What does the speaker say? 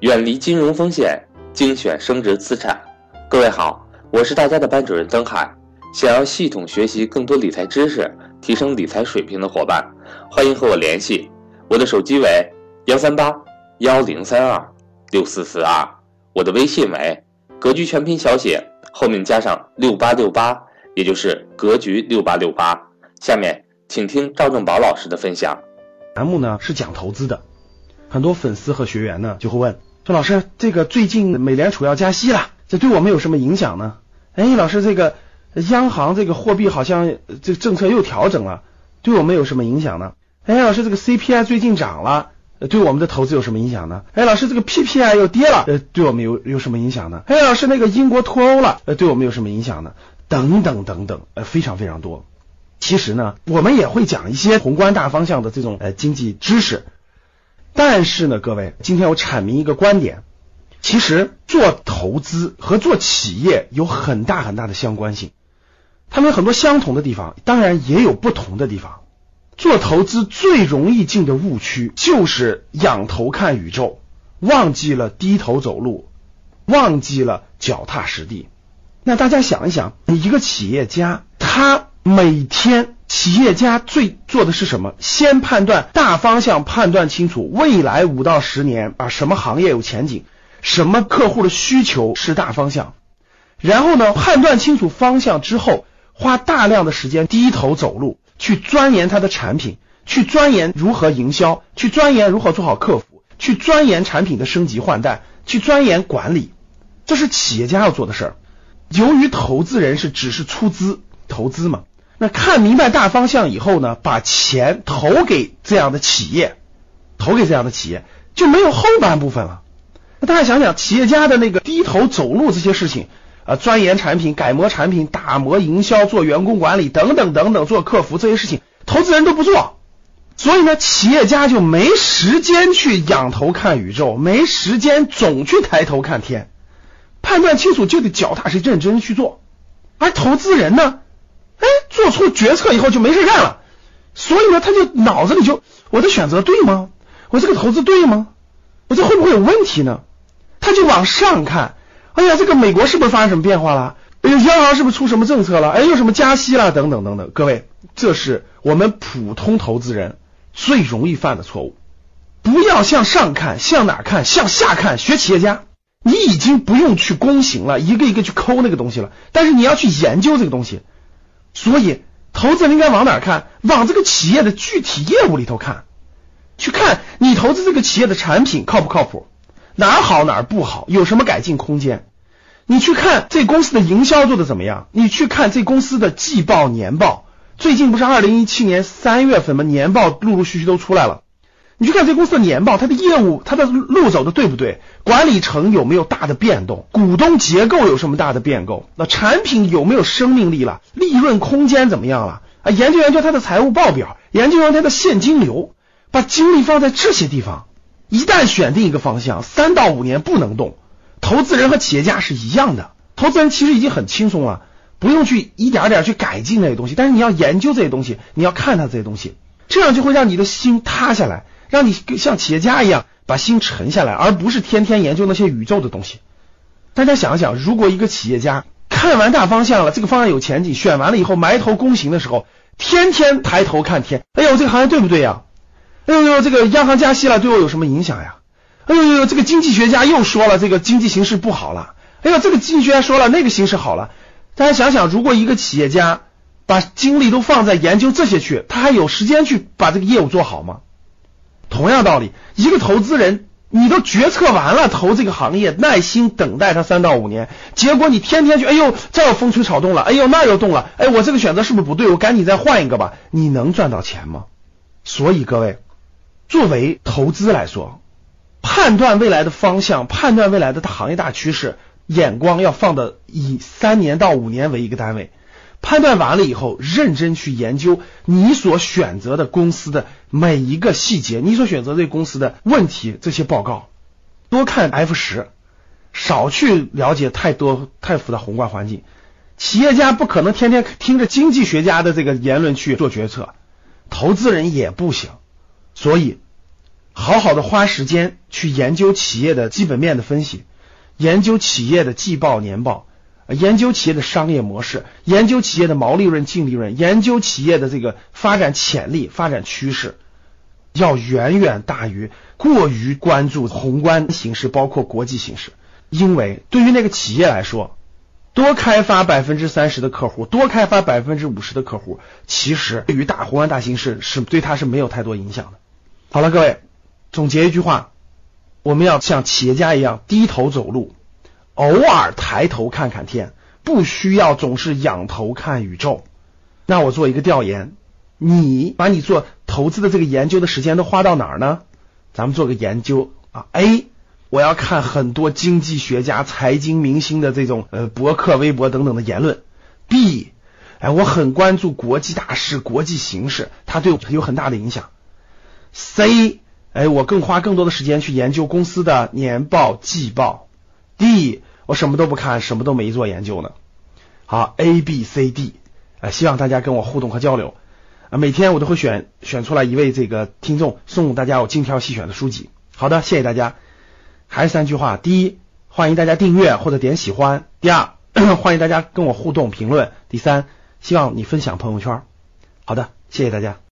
远离金融风险，精选升值资产。各位好，我是大家的班主任曾海。想要系统学习更多理财知识，提升理财水平的伙伴，欢迎和我联系。我的手机为幺三八幺零三二六四四二，我的微信为格局全拼小写后面加上六八六八，也就是格局六八六八。下面请听赵正宝老师的分享。栏目呢是讲投资的，很多粉丝和学员呢就会问说：“老师，这个最近美联储要加息了，这对我们有什么影响呢？”哎，老师，这个央行这个货币好像这个政策又调整了，对我们有什么影响呢？哎，老师，这个 CPI 最近涨了，对我们的投资有什么影响呢？哎，老师，这个 PPI 又跌了，呃，对我们有有什么影响呢？哎，老师，那个英国脱欧了，呃，对我们有什么影响呢？等等等等，呃，非常非常多。其实呢，我们也会讲一些宏观大方向的这种呃经济知识，但是呢，各位，今天我阐明一个观点，其实做投资和做企业有很大很大的相关性，他们有很多相同的地方，当然也有不同的地方。做投资最容易进的误区就是仰头看宇宙，忘记了低头走路，忘记了脚踏实地。那大家想一想，你一个企业家，他。每天企业家最做的是什么？先判断大方向，判断清楚未来五到十年啊什么行业有前景，什么客户的需求是大方向。然后呢，判断清楚方向之后，花大量的时间低头走路，去钻研他的产品，去钻研如何营销，去钻研如何做好客服，去钻研产品的升级换代，去钻研管理，这是企业家要做的事儿。由于投资人是只是出资投资嘛。那看明白大方向以后呢，把钱投给这样的企业，投给这样的企业就没有后半部分了。那大家想想，企业家的那个低头走路这些事情啊，钻研产品、改模产品、打磨营销、做员工管理等等等等，做客服这些事情，投资人都不做，所以呢，企业家就没时间去仰头看宇宙，没时间总去抬头看天，判断清楚就得脚踏实地、认真去做，而投资人呢？做出决策以后就没事干了，所以呢，他就脑子里就我的选择对吗？我这个投资对吗？我这会不会有问题呢？他就往上看，哎呀，这个美国是不是发生什么变化了？哎呦，央行是不是出什么政策了？哎，又什么加息了？等等等等。各位，这是我们普通投资人最容易犯的错误。不要向上看，向哪看？向下看。学企业家，你已经不用去躬行了，一个一个去抠那个东西了，但是你要去研究这个东西。所以，投资人应该往哪看？往这个企业的具体业务里头看，去看你投资这个企业的产品靠不靠谱，哪儿好哪儿不好，有什么改进空间？你去看这公司的营销做的怎么样？你去看这公司的季报、年报，最近不是二零一七年三月份吗？年报陆陆续续都出来了。你去看这公司的年报，它的业务，它的路走的对不对？管理层有没有大的变动？股东结构有什么大的变动？那产品有没有生命力了？利润空间怎么样了？啊，研究研究它的财务报表，研究研究它的现金流，把精力放在这些地方。一旦选定一个方向，三到五年不能动。投资人和企业家是一样的，投资人其实已经很轻松了，不用去一点点去改进那些东西，但是你要研究这些东西，你要看它这些东西，这样就会让你的心塌下来。让你像企业家一样把心沉下来，而不是天天研究那些宇宙的东西。大家想想，如果一个企业家看完大方向了，这个方向有前景，选完了以后埋头躬行的时候，天天抬头看天，哎呦，这个行业对不对呀？哎呦呦，这个央行加息了，对我有什么影响呀？哎呦呦，这个经济学家又说了，这个经济形势不好了。哎呦，这个经济学家说了，那个形势好了。大家想想，如果一个企业家把精力都放在研究这些去，他还有时间去把这个业务做好吗？同样道理，一个投资人，你都决策完了投这个行业，耐心等待它三到五年，结果你天天去，哎呦，这又风吹草动了，哎呦，那又动了，哎，我这个选择是不是不对？我赶紧再换一个吧。你能赚到钱吗？所以各位，作为投资来说，判断未来的方向，判断未来的行业大趋势，眼光要放的以三年到五年为一个单位。判断完了以后，认真去研究你所选择的公司的每一个细节，你所选择这公司的问题，这些报告，多看 F 十，少去了解太多太复杂宏观环境。企业家不可能天天听着经济学家的这个言论去做决策，投资人也不行。所以好好的花时间去研究企业的基本面的分析，研究企业的季报年报，研究企业的商业模式，研究企业的毛利润、净利润，研究企业的这个发展潜力、发展趋势，要远远大于过于关注宏观形势，包括国际形势。因为对于那个企业来说，多开发百分之三十的客户，多开发百分之五十的客户，其实对于大宏观大形势是对他是没有太多影响的。好了，各位。总结一句话，我们要像企业家一样低头走路，偶尔抬头看看天，不需要总是仰头看宇宙。那我做一个调研，你把你做投资的这个研究的时间都花到哪儿呢？咱们做个研究啊，A，我要看很多经济学家、财经明星的这种呃博客、微博等等的言论。B，哎，我很关注国际大事、国际形势，它对我有很大的影响。C。哎，我更花更多的时间去研究公司的年报、季报。D，我什么都不看，什么都没做研究呢。好，A、B、C、D，呃，希望大家跟我互动和交流。啊，每天我都会选选出来一位这个听众，送大家我精挑细选的书籍。好的，谢谢大家。还是三句话：第一，欢迎大家订阅或者点喜欢；第二，欢迎大家跟我互动评论；第三，希望你分享朋友圈。好的，谢谢大家。